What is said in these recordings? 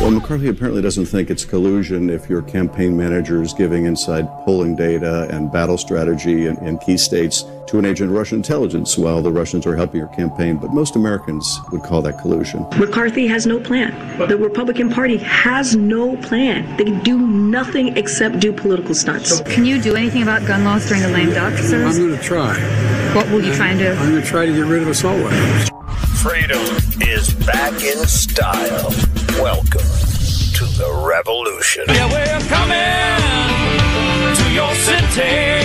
Well, McCarthy apparently doesn't think it's collusion if your campaign manager is giving inside polling data and battle strategy in, in, key states to an agent of Russian intelligence while the Russians are helping your campaign. But most Americans would call that collusion. McCarthy has no plan. The Republican Party has no plan. They do nothing except do political stunts. Can you do anything about gun laws during the lame duck, sir? I'm going to try. What will you try and do? I'm going to try to get rid of assault weapons. Freedom is back in style. Welcome to the revolution. Yeah, we're coming to your city.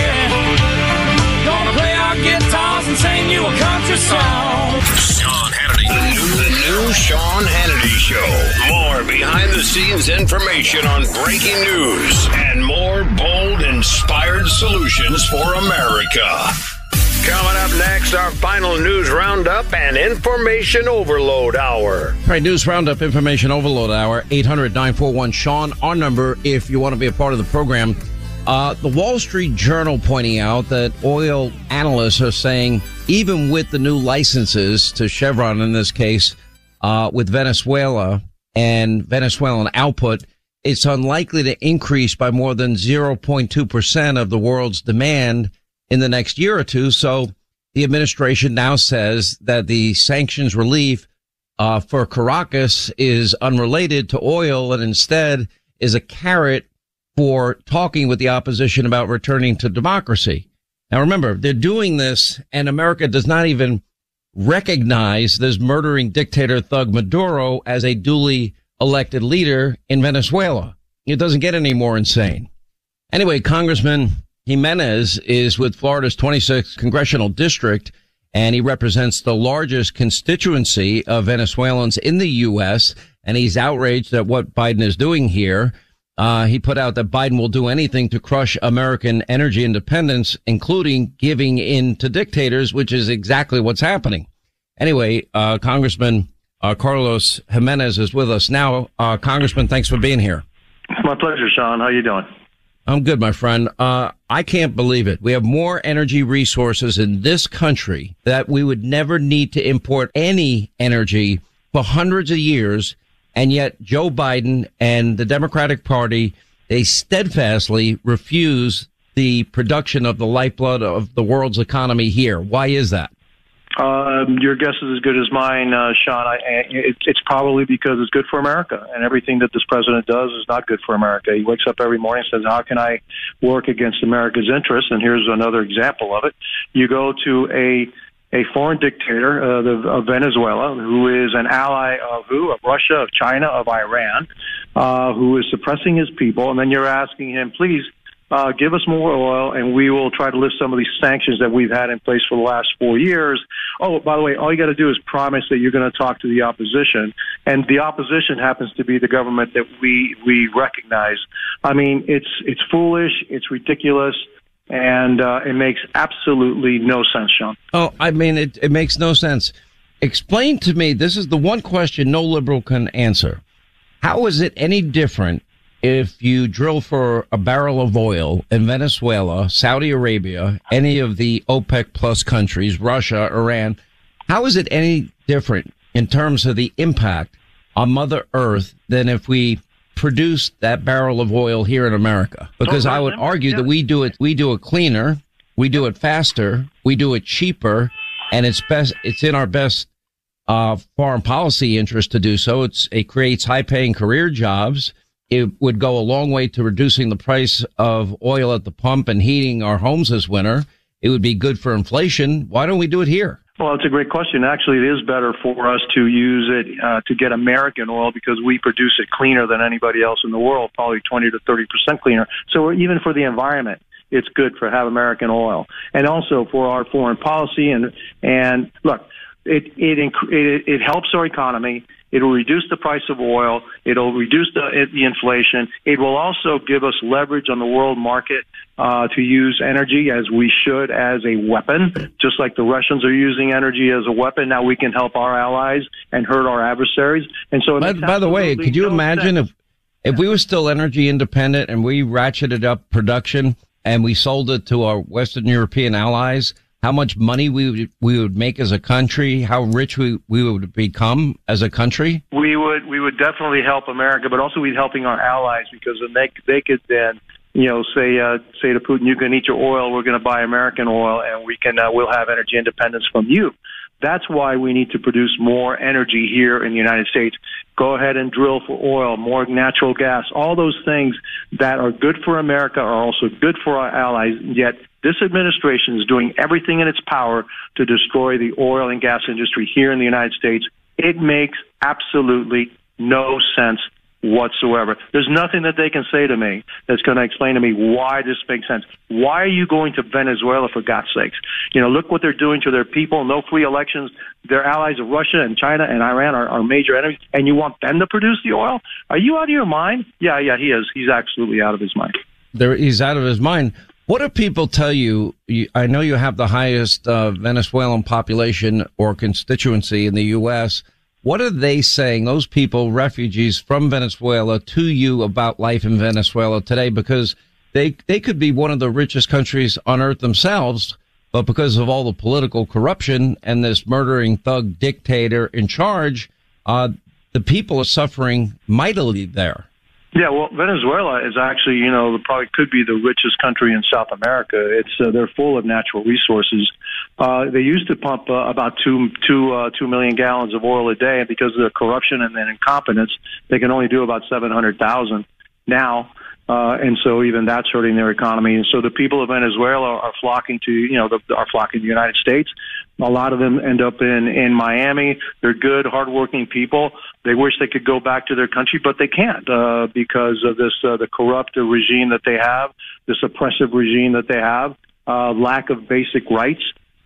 Gonna play our guitars and sing you a country song. Sean Hannity. The new, the new Sean Hannity Show. More behind the scenes information on breaking news and more bold, inspired solutions for America. Coming up next, our final news roundup and information overload hour. All right, news roundup, information overload hour, 800 941 Sean, our number if you want to be a part of the program. Uh, the Wall Street Journal pointing out that oil analysts are saying even with the new licenses to Chevron in this case, uh, with Venezuela and Venezuelan output, it's unlikely to increase by more than 0.2% of the world's demand in the next year or two. So the administration now says that the sanctions relief uh, for Caracas is unrelated to oil and instead is a carrot for talking with the opposition about returning to democracy. Now remember, they're doing this and America does not even recognize this murdering dictator thug Maduro as a duly elected leader in Venezuela. It doesn't get any more insane. Anyway, Congressman Gimenez is with Florida's 26th congressional district, and he represents the largest constituency of Venezuelans in the U.S. And he's outraged at what Biden is doing here. Uh, he put out that Biden will do anything to crush American energy independence, including giving in to dictators, which is exactly what's happening. Anyway, uh, Congressman uh, Carlos Gimenez is with us now. Uh, Congressman, thanks for being here. My pleasure, Sean. How are you doing? I'm good, my friend. Uh, I can't believe it. We have more energy resources in this country that we would never need to import any energy for hundreds of years. And yet Joe Biden and the Democratic Party, they steadfastly refuse the production of the lifeblood of the world's economy here. Why is that? Um, your guess is as good as mine, uh, Sean. I, it, it's probably because it's good for America, and everything that this president does is not good for America. He wakes up every morning and says, "How can I work against America's interests?" And here's another example of it: you go to a a foreign dictator uh, the, of Venezuela, who is an ally of who? Of Russia, of China, of Iran, uh, who is suppressing his people, and then you're asking him, please uh, give us more oil, and we will try to lift some of these sanctions that we've had in place for the last four years. Oh, by the way, all you got to do is promise that you're going to talk to the opposition, and the opposition happens to be the government that we we recognize. I mean, it's it's foolish, it's ridiculous. And uh, it makes absolutely no sense, Sean. Oh, I mean, it, it makes no sense. Explain to me, this is the one question no liberal can answer. How is it any different if you drill for a barrel of oil in Venezuela, Saudi Arabia, any of the OPEC plus countries, Russia, Iran? How is it any different in terms of the impact on Mother Earth than if we produce that barrel of oil here in America? Because I would argue that we do it, we do it cleaner, we do it faster, we do it cheaper, and it's best, it's in our best uh, foreign policy interest to do so. It's, it creates high paying career jobs. It would go a long way to reducing the price of oil at the pump and heating our homes this winter. It would be good for inflation. Why don't we do it here? Well, it's a great question. Actually, it is better for us to use it uh, to get American oil because we produce it cleaner than anybody else in the world, probably 20 to 30 percent cleaner. So even for the environment, it's good for have American oil, and also for our foreign policy. And and look, it it it, it helps our economy. It'll reduce the price of oil. It'll reduce the, the inflation. It will also give us leverage on the world market uh, to use energy as we should as a weapon, just like the Russians are using energy as a weapon. Now we can help our allies and hurt our adversaries. And so, by, by the way, could you no imagine sense. if if we were still energy independent and we ratcheted up production and we sold it to our Western European allies? How much money we would, we would make as a country, how rich we, we would become as a country? We would we would definitely help America, but also we'd helping our allies because then they they could then you know say uh, say to Putin, you can eat your oil, we're going to buy American oil, and we can uh, we'll have energy independence from you. That's why we need to produce more energy here in the United States. Go ahead and drill for oil, more natural gas, all those things that are good for America are also good for our allies. Yet this administration is doing everything in its power to destroy the oil and gas industry here in the United States. It makes absolutely no sense whatsoever. There's nothing that they can say to me that's going to explain to me why this makes sense. Why are you going to Venezuela for God's sakes? You know, look what they're doing to their people. No free elections. Their allies of Russia and China and Iran are, major enemies, and you want them to produce the oil? Are you out of your mind? Yeah, yeah, he is. He's absolutely out of his mind. There, he's out of his mind. What do people tell you? I know you have the highest uh, Venezuelan population or constituency in the U.S. What are they saying, those people, refugees from Venezuela, to you about life in Venezuela today? Because they, they could be one of the richest countries on earth themselves, but because of all the political corruption and this murdering thug dictator in charge, uh, the people are suffering mightily there. Yeah, well, Venezuela is actually, you know, probably could be the richest country in South America. It's uh, they're full of natural resources. Uh, they used to pump uh, about two two uh, two million gallons of oil a day, and because of the corruption and then incompetence, they can only do about seven hundred thousand now. Uh, and so even that's hurting their economy. And so the people of Venezuela are flocking to, you know, the, are flocking to the United States. A lot of them end up in, in Miami. They're good, hardworking people. They wish they could go back to their country, but they can't, uh, because of this, uh, the corrupt regime that they have, this oppressive regime that they have, uh, lack of basic rights.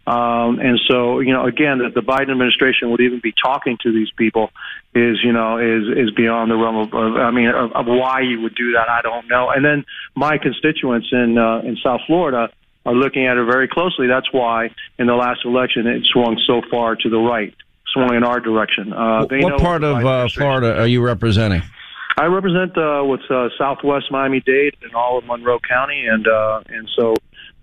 Um, and so, you know, again, that the Biden administration would even be talking to these people is, you know, is is beyond the realm of, of I mean, of, of why you would do that. I don't know. And then my constituents in uh, in South Florida are looking at it very closely. That's why in the last election it swung so far to the right, swung in our direction. Uh, what part of uh, Florida are you representing? I represent uh, what's uh, Southwest Miami-Dade and all of Monroe County, and uh, and so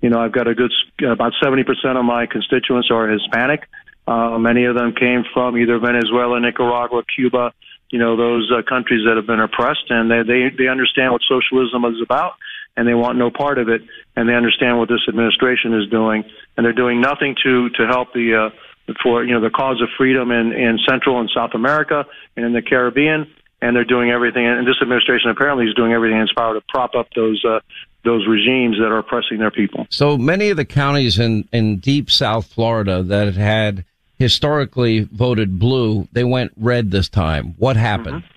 you know, I've got a good about 70% of my constituents are Hispanic. Uh, many of them came from either Venezuela, Nicaragua, Cuba, you know, those uh, countries that have been oppressed, and they, they they understand what socialism is about, and they want no part of it, and they understand what this administration is doing, and they're doing nothing to to help the uh, for you know the cause of freedom in in Central and South America and in the Caribbean, and they're doing everything. And this administration apparently is doing everything in its power to prop up those uh, those regimes that are oppressing their people. So many of the counties in, in deep South Florida that had historically voted blue, they went red this time. What happened? Mm-hmm.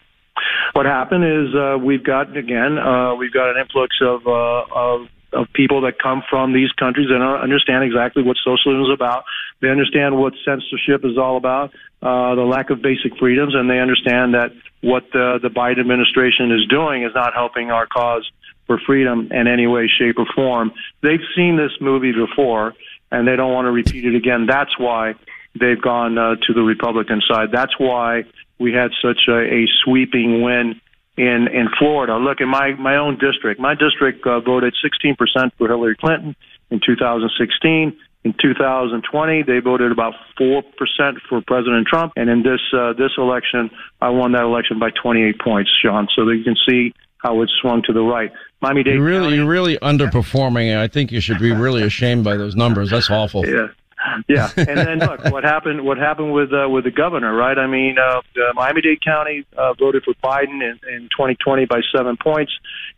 What happened is uh, we've got again uh, we've got an influx of uh, of of people that come from these countries and understand exactly what socialism is about. They understand what censorship is all about, uh, the lack of basic freedoms, and they understand that what the, the Biden administration is doing is not helping our cause for freedom in any way, shape, or form. They've seen this movie before, and they don't want to repeat it again. That's why they've gone uh, to the Republican side. That's why we had such a, a sweeping win in in Florida. Look, in my my own district, my district uh, voted 16% for Hillary Clinton in 2016. In 2020, they voted about four percent for President Trump, and in this uh, this election, I won that election by 28 points, Sean. So that you can see how it swung to the right. Miami Dade. You're really, County, you're really underperforming. I think you should be really ashamed by those numbers. That's awful. Yeah. Yeah, and then look what happened. What happened with uh, with the governor, right? I mean, uh, uh, Miami Dade County uh, voted for Biden in, in 2020 by seven points,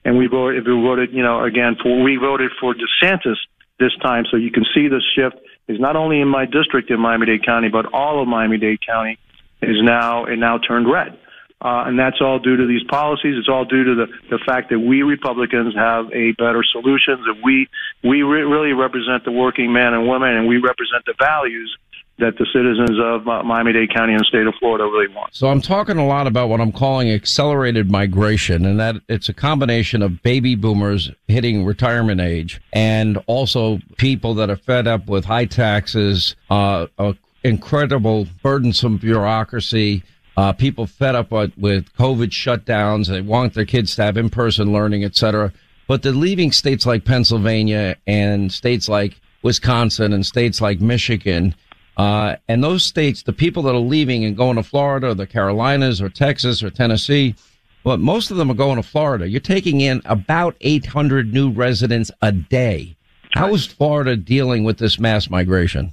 and we voted. We voted, you know, again for we voted for DeSantis this time. So you can see the shift is not only in my district in Miami Dade County, but all of Miami Dade County is now it now turned red. Uh, and that's all due to these policies. It's all due to the, the fact that we Republicans have a better solutions, that we we re- really represent the working men and women, and we represent the values that the citizens of uh, Miami Dade County and state of Florida really want. So I'm talking a lot about what I'm calling accelerated migration, and that it's a combination of baby boomers hitting retirement age and also people that are fed up with high taxes, uh, incredible burdensome bureaucracy uh, people fed up with, COVID shutdowns. They want their kids to have in-person learning, et cetera. But they're leaving states like Pennsylvania and states like Wisconsin and states like Michigan. Uh, and those states, the people that are leaving and going to Florida or the Carolinas or Texas or Tennessee, but most of them are going to Florida. You're taking in about 800 new residents a day. How is Florida dealing with this mass migration?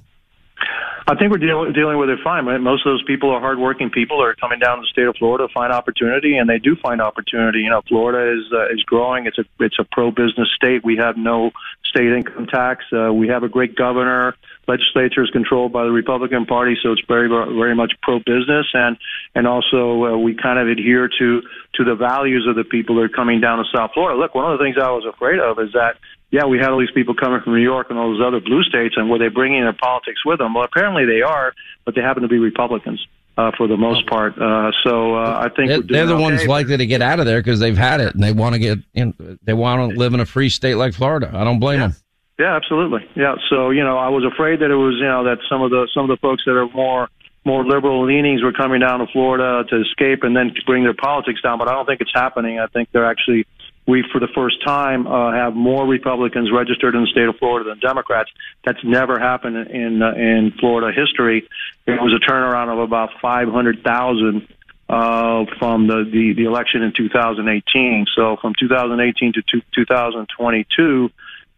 I think we're dealing dealing with it fine. Most of those people are hardworking people. Are coming down to the state of Florida to find opportunity, and they do find opportunity. You know, Florida is uh, is growing. It's a it's a pro business state. We have no state income tax. Uh, we have a great governor. Legislature is controlled by the Republican Party, so it's very very much pro business, and and also uh, we kind of adhere to to the values of the people that are coming down to South Florida. Look, one of the things I was afraid of is that yeah, we had all these people coming from New York and all those other blue states, and were they bringing their politics with them? Well, apparently they are, but they happen to be Republicans. Uh, for the most part, uh, so uh, I think they're, they're the okay. ones likely to get out of there because they've had it and they want to get in. They want to live in a free state like Florida. I don't blame yeah. them. Yeah, absolutely. Yeah. So you know, I was afraid that it was you know that some of the some of the folks that are more more liberal leanings were coming down to Florida to escape and then bring their politics down. But I don't think it's happening. I think they're actually we, for the first time, uh, have more Republicans registered in the state of Florida than Democrats. That's never happened in uh, in Florida history. It was a turnaround of about 500,000 uh, from the, the the election in 2018. So from 2018 to 2022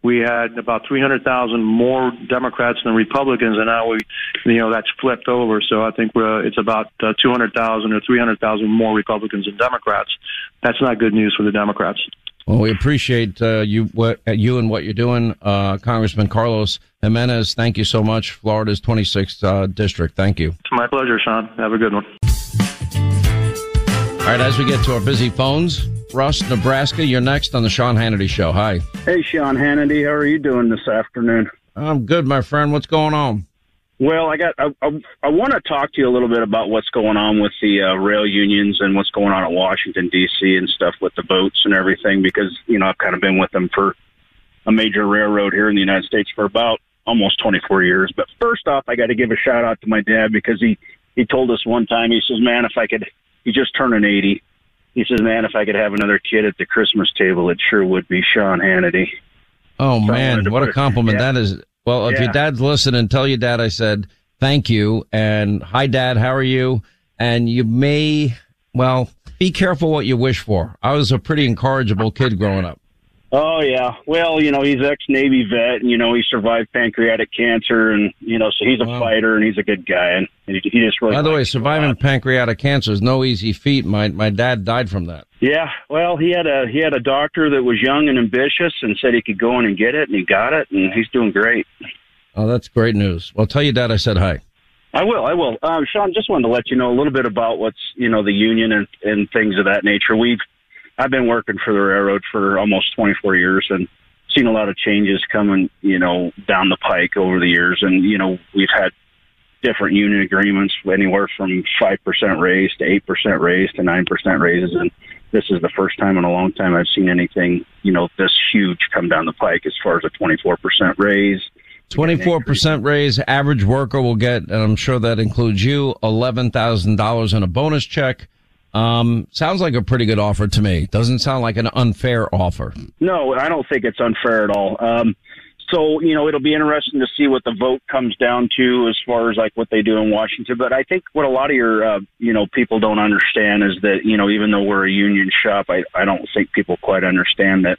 we had about 300,000 more Democrats than Republicans, and now we, you know, that's flipped over. So I think we're, it's about uh, 200,000 or 300,000 more Republicans than Democrats. That's not good news for the Democrats. Well, we appreciate uh, you what you and what you're doing, uh, Congressman Carlos Gimenez. Thank you so much, Florida's 26th uh, district. Thank you. It's my pleasure, Sean. Have a good one. All right, as we get to our busy phones, Russ, Nebraska, you're next on the Sean Hannity Show. Hi. Hey, Sean Hannity. How are you doing this afternoon? I'm good, my friend. What's going on? Well, I got. I, I, I want to talk to you a little bit about what's going on with the uh, rail unions and what's going on at Washington D.C. and stuff with the boats and everything because you know I've kind of been with them for a major railroad here in the United States for about almost 24 years. But first off, I got to give a shout out to my dad because he he told us one time he says, "Man, if I could," he just turned an 80 he says, "Man, if I could have another kid at the Christmas table, it sure would be Sean Hannity." Oh so man, what a compliment yeah. that is! Well, if yeah. your dad's listening, tell your dad I said thank you and hi, Dad. How are you? And you may, well, be careful what you wish for. I was a pretty incorrigible kid growing up. Oh yeah. Well, you know, he's ex Navy vet and you know, he survived pancreatic cancer and you know, so he's a wow. fighter and he's a good guy and he, he just really By the way, surviving pancreatic cancer is no easy feat. My my dad died from that. Yeah. Well, he had a he had a doctor that was young and ambitious and said he could go in and get it and he got it and he's doing great. Oh, that's great news. Well, tell your dad I said hi. I will. I will. Um, Sean, just wanted to let you know a little bit about what's you know the union and and things of that nature. We've I've been working for the railroad for almost 24 years and seen a lot of changes coming you know down the pike over the years, and you know we've had different union agreements anywhere from five percent raise to eight percent raise to nine percent raises, and this is the first time in a long time I've seen anything you know this huge come down the pike as far as a 24 percent raise. 24% raise, average worker will get, and I'm sure that includes you, $11,000 in a bonus check. Um, sounds like a pretty good offer to me. Doesn't sound like an unfair offer. No, I don't think it's unfair at all. Um, so, you know, it'll be interesting to see what the vote comes down to as far as like what they do in Washington. But I think what a lot of your, uh, you know, people don't understand is that, you know, even though we're a union shop, I, I don't think people quite understand that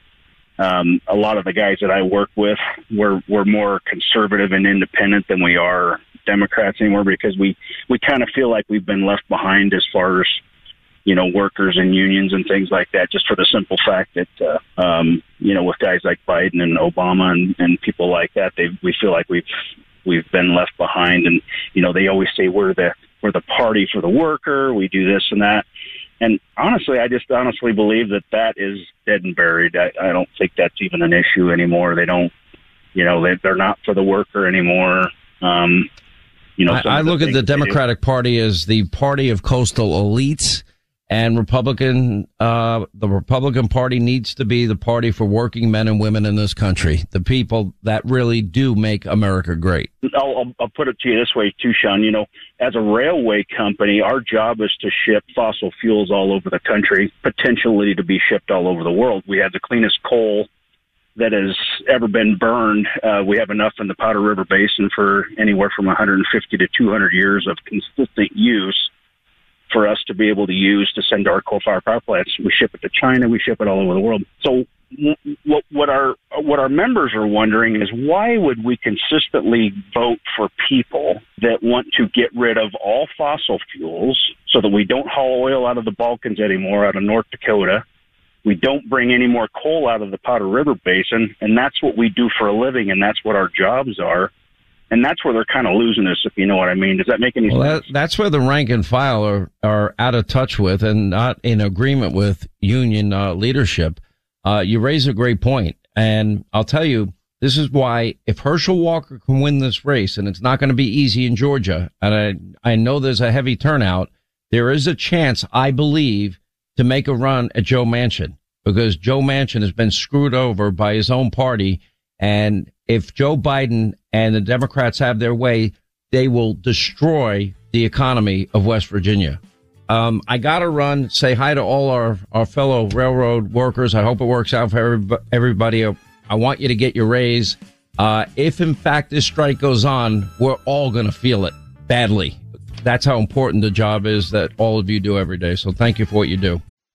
um, a lot of the guys that I work with, we're we're more conservative and independent than we are Democrats anymore because we we kind of feel like we've been left behind as far as you know workers and unions and things like that. Just for the simple fact that uh, um, you know with guys like Biden and Obama and, and people like that, they we feel like we've we've been left behind. And you know they always say we're the we're the party for the worker. We do this and that. And honestly, I just honestly believe that that is dead and buried. I, I don't think that's even an issue anymore. They don't, you know, they, they're not for the worker anymore. Um, you know, I, I look at the. Democratic Party as the party of coastal elites, and Republican, uh, the Republican Party needs to be the party for working men and women in this country, the people that really do make America great. I'll, I'll, put it to you this way too, Sean. You know, as a railway company, our job is to ship fossil fuels all over the country, potentially to be shipped all over the world. We have the cleanest coal that has ever been burned. Uh, we have enough in the Powder River Basin for anywhere from 150 to 200 years of consistent use for us to be able to use to send to our coal-fired power plants. We ship it to China. We ship it all over the world. So what, what our what our members are wondering is why would we consistently vote for people that want to get rid of all fossil fuels so that we don't haul oil out of the Bakkens anymore, out of North Dakota, we don't bring any more coal out of the Powder River Basin, and that's what we do for a living, and that's what our jobs are. And that's where they're kind of losing us, if you know what I mean. Does that make any Well, sense? that, that's where the rank and file are, are out of touch with and not in agreement with union uh, leadership. Uh, you raise a great point, and I'll tell you, this is why if Herschel Walker can win this race, and it's not going to be easy in Georgia, and I I know there's a heavy turnout, there is a chance, I believe, to make a run at Joe Manchin because Joe Manchin has been screwed over by his own party, and if Joe Biden and the Democrats have their way, they will destroy the economy of West Virginia. Um, I got to run, say hi to all our, our fellow railroad workers. I hope it works out for everybody. I want you to get your raise. Uh, if in fact this strike goes on, we're all going to feel it badly. That's how important the job is that all of you do every day. So thank you for what you do.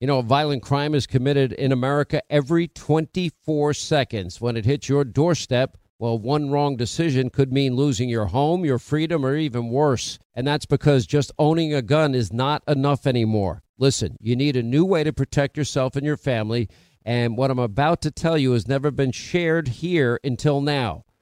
You know, a violent crime is committed in America every 24 seconds. When it hits your doorstep, well, one wrong decision could mean losing your home, your freedom, or even worse. And that's because just owning a gun is not enough anymore. Listen, you need a new way to protect yourself and your family. And what I'm about to tell you has never been shared here until now.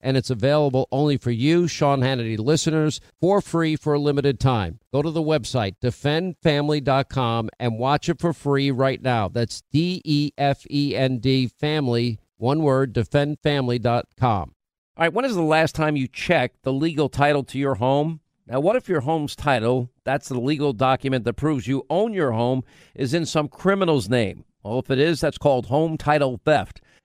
and it's available only for you, Sean Hannity listeners, for free for a limited time. Go to the website, defendfamily.com, and watch it for free right now. That's D E F E N D family, one word, defendfamily.com. All right, when is the last time you checked the legal title to your home? Now, what if your home's title, that's the legal document that proves you own your home, is in some criminal's name? Well, if it is, that's called home title theft.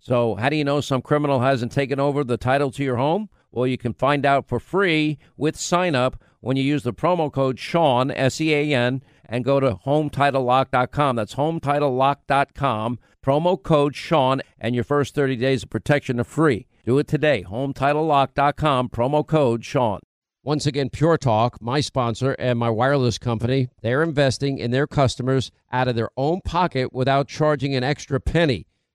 So, how do you know some criminal hasn't taken over the title to your home? Well, you can find out for free with sign up when you use the promo code Sean, S E A N, and go to HometitleLock.com. That's HometitleLock.com. Promo code Sean, and your first 30 days of protection are free. Do it today. HometitleLock.com. Promo code Sean. Once again, Pure Talk, my sponsor and my wireless company, they're investing in their customers out of their own pocket without charging an extra penny.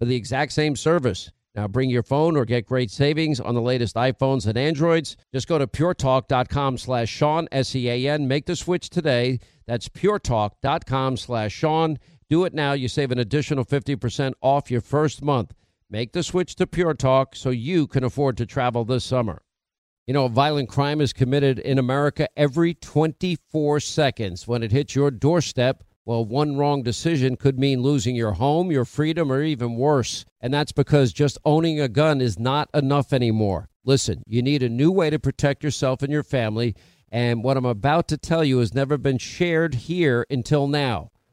for the exact same service. Now bring your phone or get great savings on the latest iPhones and Androids. Just go to puretalk.com slash Sean, S-E-A-N. Make the switch today. That's puretalk.com slash Sean. Do it now. You save an additional 50% off your first month. Make the switch to Pure Talk so you can afford to travel this summer. You know, violent crime is committed in America every 24 seconds. When it hits your doorstep, well, one wrong decision could mean losing your home, your freedom, or even worse. And that's because just owning a gun is not enough anymore. Listen, you need a new way to protect yourself and your family. And what I'm about to tell you has never been shared here until now.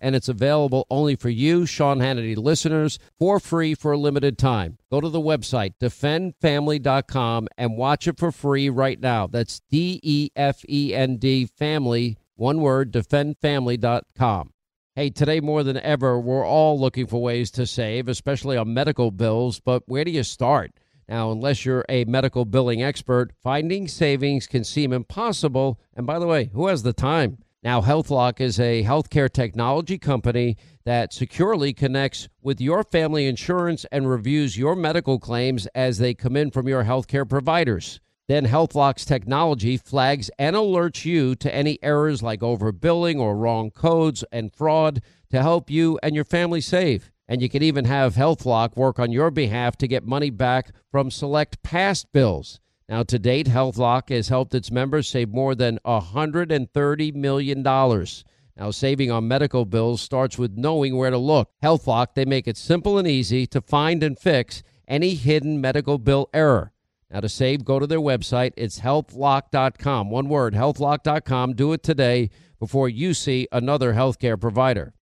and it's available only for you, Sean Hannity listeners, for free for a limited time. Go to the website, defendfamily.com, and watch it for free right now. That's D E F E N D family, one word, defendfamily.com. Hey, today more than ever, we're all looking for ways to save, especially on medical bills, but where do you start? Now, unless you're a medical billing expert, finding savings can seem impossible. And by the way, who has the time? Now, HealthLock is a healthcare technology company that securely connects with your family insurance and reviews your medical claims as they come in from your healthcare providers. Then HealthLock's technology flags and alerts you to any errors like overbilling or wrong codes and fraud to help you and your family save. And you can even have HealthLock work on your behalf to get money back from select past bills. Now, to date, HealthLock has helped its members save more than $130 million. Now, saving on medical bills starts with knowing where to look. HealthLock, they make it simple and easy to find and fix any hidden medical bill error. Now, to save, go to their website. It's healthlock.com. One word, healthlock.com. Do it today before you see another healthcare provider.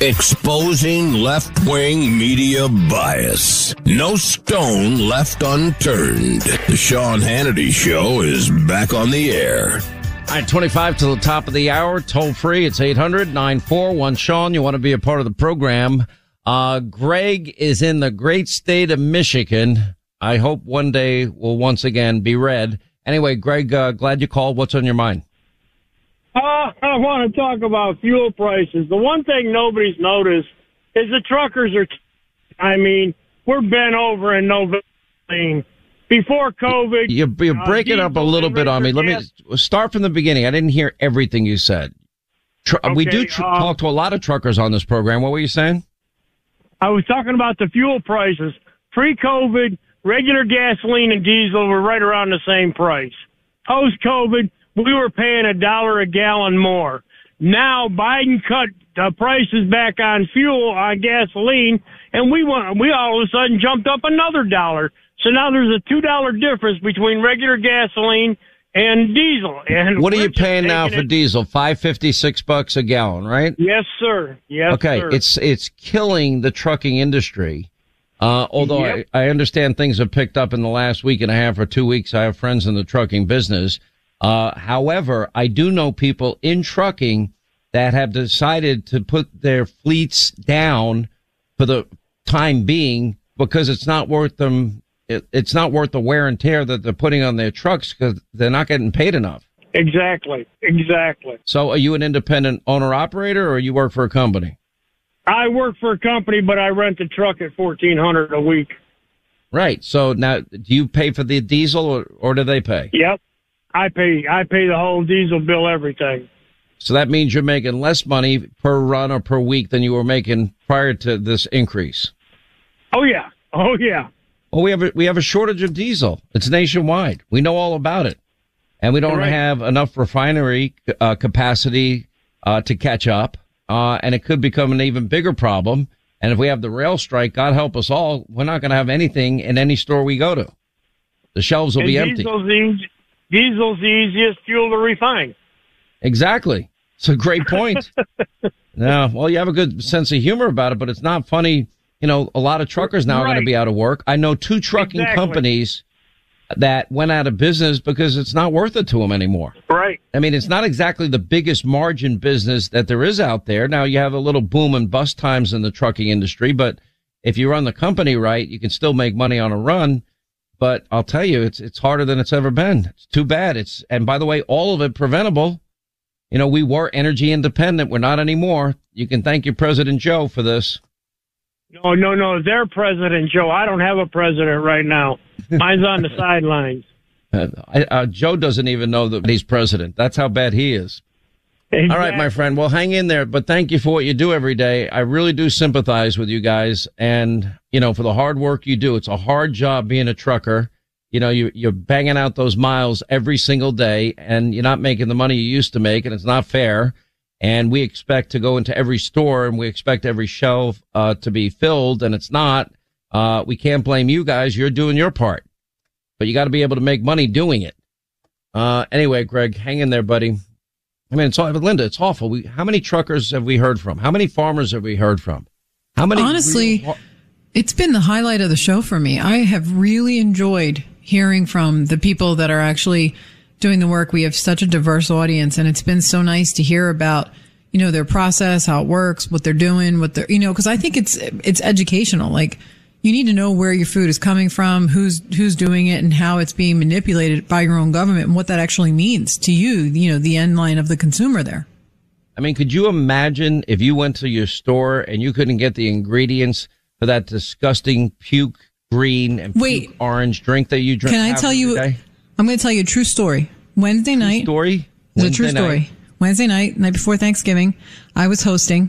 Exposing left wing media bias. No stone left unturned. The Sean Hannity Show is back on the air. All right, 25 to the top of the hour, toll free. It's 800 941 Sean. You want to be a part of the program. Uh, Greg is in the great state of Michigan. I hope one day will once again be red. Anyway, Greg, uh, glad you called. What's on your mind? Uh, I want to talk about fuel prices. The one thing nobody's noticed is the truckers are. I mean, we're bent over in no vaseline. Before COVID, You, you're uh, breaking up a little bit on me. Let me start from the beginning. I didn't hear everything you said. Tr- we do tr- um, talk to a lot of truckers on this program. What were you saying? I was talking about the fuel prices. Pre-COVID, regular gasoline and diesel were right around the same price. Post-COVID, we were paying a dollar a gallon more. Now Biden cut the prices back on fuel on gasoline, and we want we all of a sudden jumped up another dollar. So now there's a two dollar difference between regular gasoline and diesel. And What are you paying now for it- diesel? Five fifty six bucks a gallon, right? Yes, sir. Yes, okay, sir. it's it's killing the trucking industry. Uh, although Yep. I, I understand things have picked up in the last week and a half or two weeks. I have friends in the trucking business. Uh, however, I do know people in trucking that have decided to put their fleets down for the time being because it's not worth them. It, it's not worth the wear and tear that they're putting on their trucks because they're not getting paid enough. exactly, exactly. So, are you an independent owner operator or you work for a company? I work for a company, but I rent a truck at fourteen hundred a week. Right. So now, do you pay for the diesel or, or do they pay? Yep, I pay. I pay the whole diesel bill, everything. So that means you're making less money per run or per week than you were making prior to this increase. Oh yeah, oh yeah. Well, we have a, we have a shortage of diesel. It's nationwide. We know all about it, and we don't Right. have enough refinery uh, capacity uh, to catch up. Uh, and it could become an even bigger problem. And if we have the rail strike, God help us all, we're not going to have anything in any store we go to. The shelves will and be empty. diesel's the, diesel's the easiest fuel to refine. Exactly. It's a great point. no, well, you have a good sense of humor about it, but it's not funny. You know, a lot of truckers now are going to be out of work. I know two trucking Exactly. companies that went out of business because it's not worth it to them anymore. Right. I mean, it's not exactly the biggest margin business that there is out there. Now you have a little boom and bust times in the trucking industry, but if you run the company right, you can still make money on a run. But I'll tell you, it's, it's harder than it's ever been. It's too bad. It's, and by the way, all of it preventable. You know, we were energy independent. We're not anymore. You can thank your President Joe for this. No, no, no. Their president, Joe. I don't have a president right now. Mine's on the sidelines. Uh, I, uh, Joe doesn't even know that he's president. That's how bad he is. All right, my friend. Well, hang in there, but thank you for what you do every day. I really do sympathize with you guys and, you know, for the hard work you do. It's a hard job being a trucker. You know, you, you're banging out those miles every single day and you're not making the money you used to make and it's not fair. And we expect to go into every store and we expect every shelf, uh, to be filled and it's not. Uh, we can't blame you guys. You're doing your part, but you got to be able to make money doing it. Uh, anyway, Greg, hang in there, buddy. I mean, it's all, Linda, it's awful. We, how many truckers have we heard from? How many farmers have we heard from? How many? Honestly, real- it's been the highlight of the show for me. I have really enjoyed hearing from the people that are actually doing the work. We have such a diverse audience and it's been so nice to hear about, you know, their process, how it works, what they're doing, what they're, you know, cause I think it's, it's educational. Like you need to know where your food is coming from, who's, who's doing it and how it's being manipulated by your own government and what that actually means to you, you know, the end line of the consumer there. I mean, could you imagine if you went to your store and you couldn't get the ingredients for that disgusting puke green and Wait. puke orange drink that you drink? Can I tell you? day? I'm going to tell you a true story. Wednesday night. story. It's a true Wednesday story. night. Wednesday night, night before Thanksgiving, I was hosting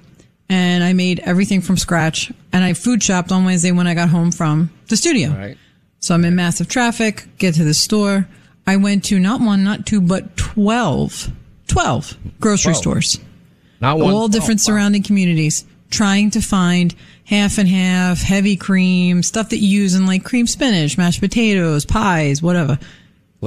and I made everything from scratch and I food shopped on Wednesday when I got home from the studio. Right. So I'm in massive traffic, get to the store. I went to not one, not two, but 12, 12 grocery 12. stores Not one. all different oh, surrounding communities trying to find half and half heavy cream stuff that you use in like cream spinach mashed potatoes pies whatever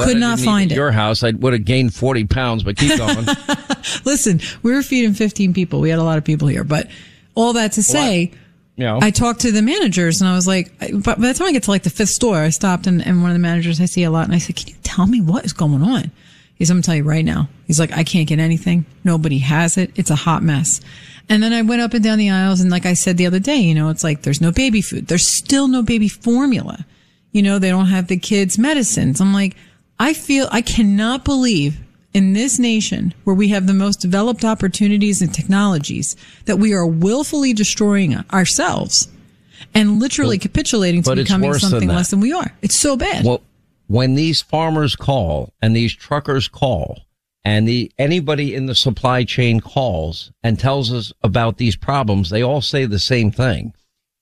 could not find it Your house, I would have gained 40 pounds, but keep going. listen we were feeding 15 people we had a lot of people here but all that to say you know, I talked to the managers and I was like, by the time I get to like the fifth store, I stopped and, and one of the managers I see a lot and I said, can you tell me what is going on? He's, I'm gonna tell you right now. He's like, I can't get anything. Nobody has it. It's a hot mess. And then I went up and down the aisles and like I said the other day, you know, it's like there's no baby food. There's still no baby formula. You know, they don't have the kids' medicines. I'm like, I feel, I cannot believe in this nation where we have the most developed opportunities and technologies that we are willfully destroying ourselves and literally capitulating to becoming worse than something less than we are. It's so bad. Well, when these farmers call and these truckers call and the anybody in the supply chain calls and tells us about these problems, they all say the same thing.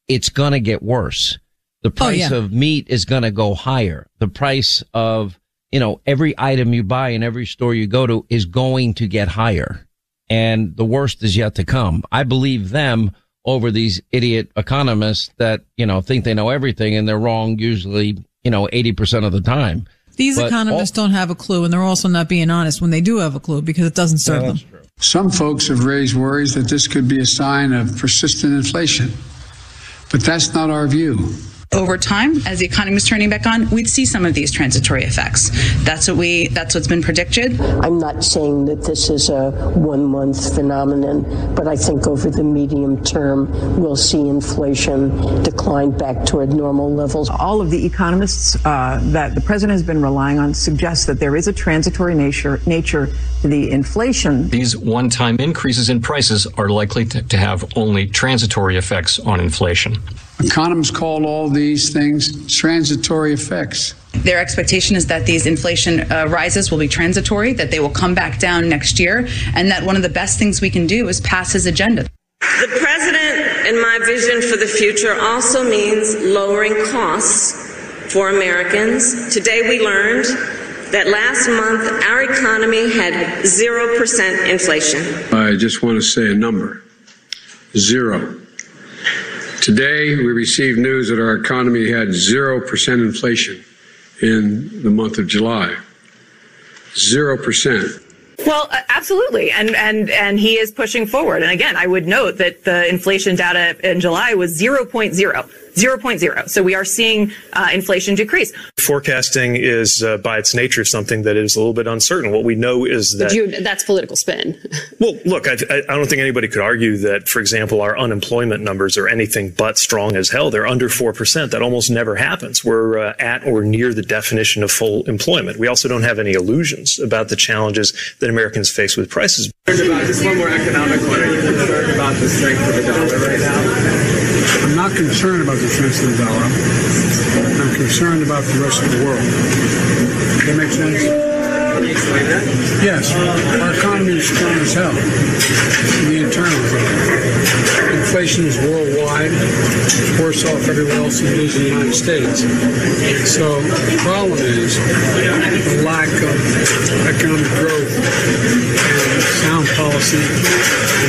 It's going to get worse. The oh, price yeah. of meat is going to go higher. The price of, you know, every item you buy in every store you go to is going to get higher. And the worst is yet to come. I believe them over these idiot economists that, you know, think they know everything and they're wrong usually, you know, 80% of the time. These But economists don't have a clue and they're also not being honest when they do have a clue because it doesn't serve them. Some folks have raised worries that this could be a sign of persistent inflation, but that's not our view. Over time, as the economy is turning back on, we'd see some of these transitory effects. That's what we. That's what's been predicted. I'm not saying that this is a one month phenomenon, but I think over the medium term, we'll see inflation decline back toward normal levels. All of the economists uh, that the president has been relying on suggest that there is a transitory nature nature to the inflation. These one time increases in prices are likely to, to have only transitory effects on inflation. Economists call all these things transitory effects. Their expectation is that these inflation uh, rises will be transitory, that they will come back down next year, and that one of the best things we can do is pass his agenda. The president and my vision for the future also means lowering costs for Americans. Today we learned that last month our economy had 0% inflation. I just want to say a number zero. Today, we received news that our economy had 0% inflation in the month of July. 0%. Well, absolutely, and and and he is pushing forward. And again, I would note that the inflation data in July was 0.0, 0.0. So we are seeing uh, inflation decrease. Forecasting is, uh, by its nature, something that is a little bit uncertain. What we know is that. You, that's political spin. Well, look, I, I I don't think anybody could argue that, for example, our unemployment numbers are anything but strong as hell. They're under 4%. That almost never happens. We're uh, at or near the definition of full employment. We also don't have any illusions about the challenges that Americans face with prices. Just one more economic one. Are you concerned about the strength of the dollar right now? I'm not concerned about the the dollar. I'm concerned about the rest of the world. That make sense? Yes, our economy is strong as hell. The internal inflation is worldwide, worse off everywhere else than it is in the United States. So the problem is the lack of economic growth and sound policy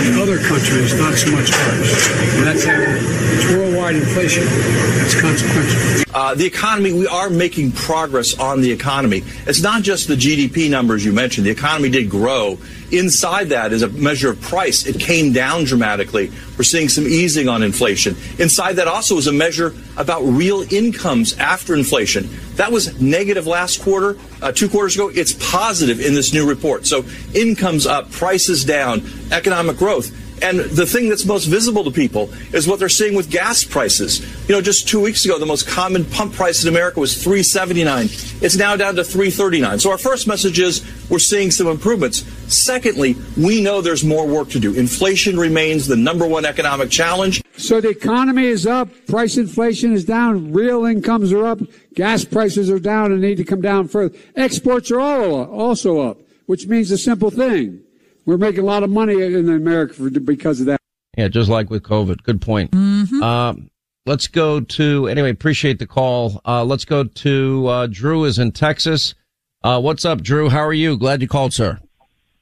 in other countries, not so much ours. And that's it's worldwide inflation. That's consequential. Uh, the economy, we are making progress on the economy. It's not just the GDP numbers you mentioned. The economy did grow. Inside that is a measure of price. It came down dramatically. We're seeing some easing on inflation. Inside that also is a measure about real incomes after inflation. That was negative last quarter, uh, two quarters ago. It's positive in this new report. So incomes up, prices down, economic growth. And the thing that's most visible to people is what they're seeing with gas prices. You know, just two weeks ago, the most common pump price in America was 379. It's now down to 339. So our first message is we're seeing some improvements. Secondly, we know there's more work to do. Inflation remains the number one economic challenge. So the economy is up, price inflation is down, real incomes are up, gas prices are down and need to come down further. Exports are all also up, which means a simple thing. We're making a lot of money in America for, because of that. Yeah, just like with COVID. Good point. Um, let's go to, anyway, appreciate the call. Uh, let's go to, uh, Drew is in Texas. Uh, what's up, Drew? How are you? Glad you called, sir.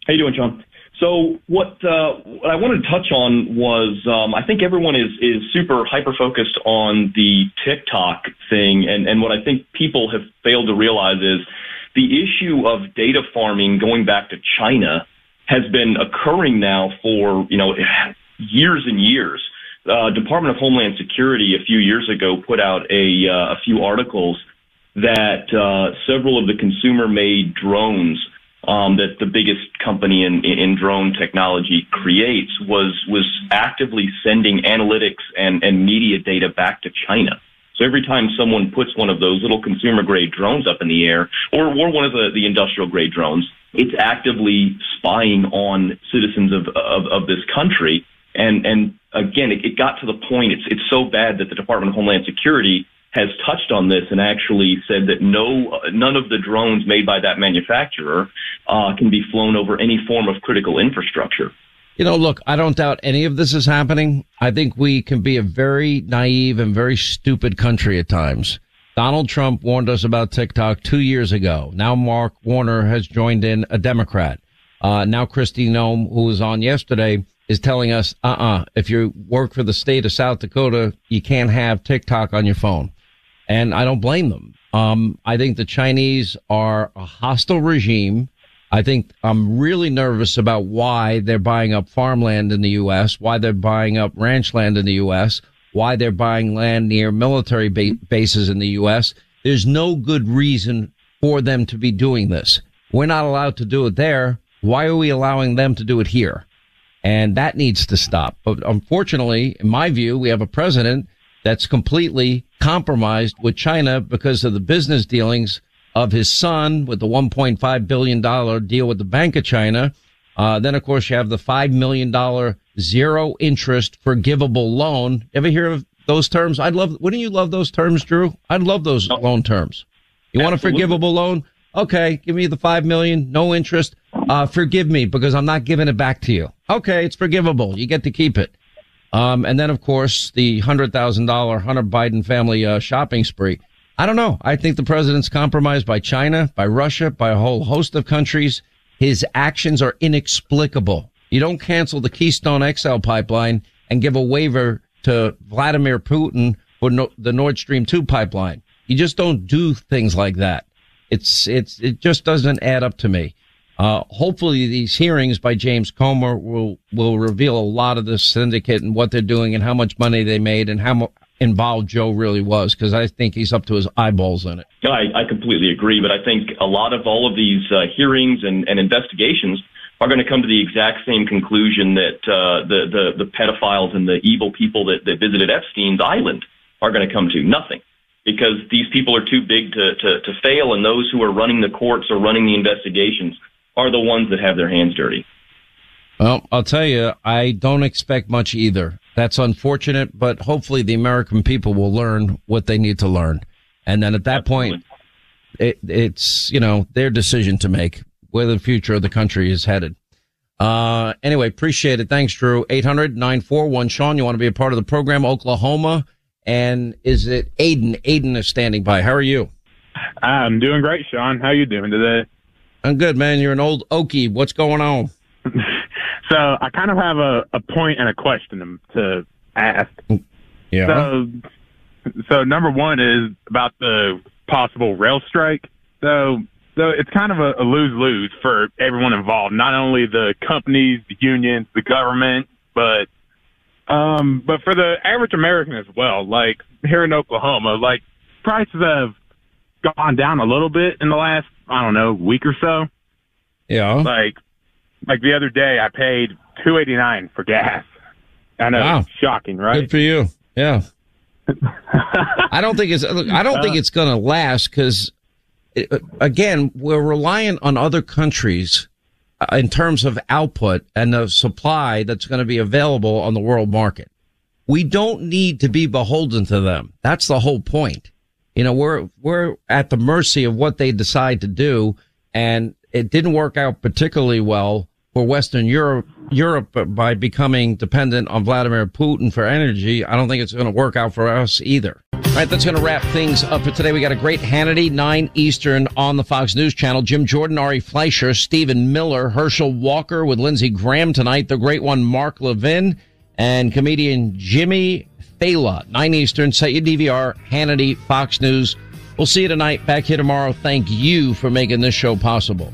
How you doing, John? So what uh, what I wanted to touch on was um, I think everyone is is super hyper focused on the TikTok thing, and and what I think people have failed to realize is the issue of data farming going back to China has been occurring now for you know years and years. Uh, Department of Homeland Security a few years ago put out a uh, a few articles that uh, several of the consumer made drones um, that the biggest company in, in drone technology creates was was actively sending analytics and, and media data back to China. So every time someone puts one of those little consumer grade drones up in the air, or, or one of the, the industrial grade drones, it's actively spying on citizens of, of, of this country. And, and again, it, it got to the point, it's, it's so bad that the Department of Homeland Security has touched on this and actually said that no, none of the drones made by that manufacturer uh, can be flown over any form of critical infrastructure. You know, look, I don't doubt any of this is happening. I think we can be a very naive and very stupid country at times. Donald Trump warned us about TikTok two years ago. Now Mark Warner has joined in a Democrat. Uh, now Kristi Noem, who was on yesterday, is telling us, uh-uh, if you work for the state of South Dakota, you can't have TikTok on your phone. And I don't blame them. Um, I think the Chinese are a hostile regime. I think I'm really nervous about why they're buying up farmland in the U.S., why they're buying up ranch land in the U.S., why they're buying land near military ba- bases in the U.S. There's no good reason for them to be doing this. We're not allowed to do it there. Why are we allowing them to do it here? And that needs to stop. But unfortunately, in my view, we have a president that's completely compromised with China because of the business dealings of his son with the $1.5 billion deal with the Bank of China. Uh, then, of course, you have the $5 million zero interest forgivable loan. Ever hear of those terms? I'd love, wouldn't you love those terms, Drew? I'd love those loan terms. You want a forgivable loan? Okay, give me the five million, no interest. Uh, forgive me because I'm not giving it back to you. Okay, it's forgivable. You get to keep it. Um, and then of course the hundred thousand dollar Hunter Biden family uh, shopping spree. I don't know. I think the president's compromised by China, by Russia, by a whole host of countries. His actions are inexplicable. You don't cancel the Keystone XL pipeline and give a waiver to Vladimir Putin for no, the Nord Stream 2 pipeline. You just don't do things like that. It's, it's, it just doesn't add up to me. Uh, hopefully these hearings by James Comer will, will reveal a lot of the syndicate and what they're doing and how much money they made and how mo- involved Joe really was because I think he's up to his eyeballs in it. I, I completely agree, but I think a lot of all of these uh, hearings and, and investigations are going to come to the exact same conclusion that uh, the, the the pedophiles and the evil people that, that visited Epstein's island are going to come to nothing, because these people are too big to, to to fail, and those who are running the courts or running the investigations are the ones that have their hands dirty. Well, I'll tell you, I don't expect much either. That's unfortunate, but hopefully the American people will learn what they need to learn. And then at that point, it, it's, you know, their decision to make where the future of the country is headed. Uh, anyway, appreciate it. Thanks, Drew. 800-941 Sean, you want to be a part of the program, Oklahoma. And is it Aiden? Aiden is standing by. How are you? I'm doing great, Sean. How you doing today? I'm good, man. You're an old Okie. What's going on? So I kind of have a, a point and a question to ask. Yeah. So, so number one is about the possible rail strike. So, so it's kind of a, a lose lose for everyone involved, not only the companies, the unions, the government, but um, but for the average American as well. Like here in Oklahoma, like prices have gone down a little bit in the last I don't know week or so. Yeah. Like like the other day, I paid two eighty nine for gas. I know, Wow. shocking, right? Good for you. Yeah. I don't think it's. Look, I don't think it's going to last because, again, we're reliant on other countries uh, in terms of output and the supply that's going to be available on the world market. We don't need to be beholden to them. That's the whole point. You know, we're we're at the mercy of what they decide to do, and it didn't work out particularly well for Western Europe Europe by becoming dependent on Vladimir Putin for energy. I don't think it's going to work out for us either. All right, that's going to wrap things up for today. We got a great Hannity, 9 Eastern on the Fox News Channel. Jim Jordan, Ari Fleischer, Stephen Miller, Herschel Walker with Lindsey Graham tonight. The great one, Mark Levin, and comedian Jimmy Failla, 9 Eastern. Set your DVR, Hannity, Fox News. We'll see you tonight. Back here tomorrow. Thank you for making this show possible.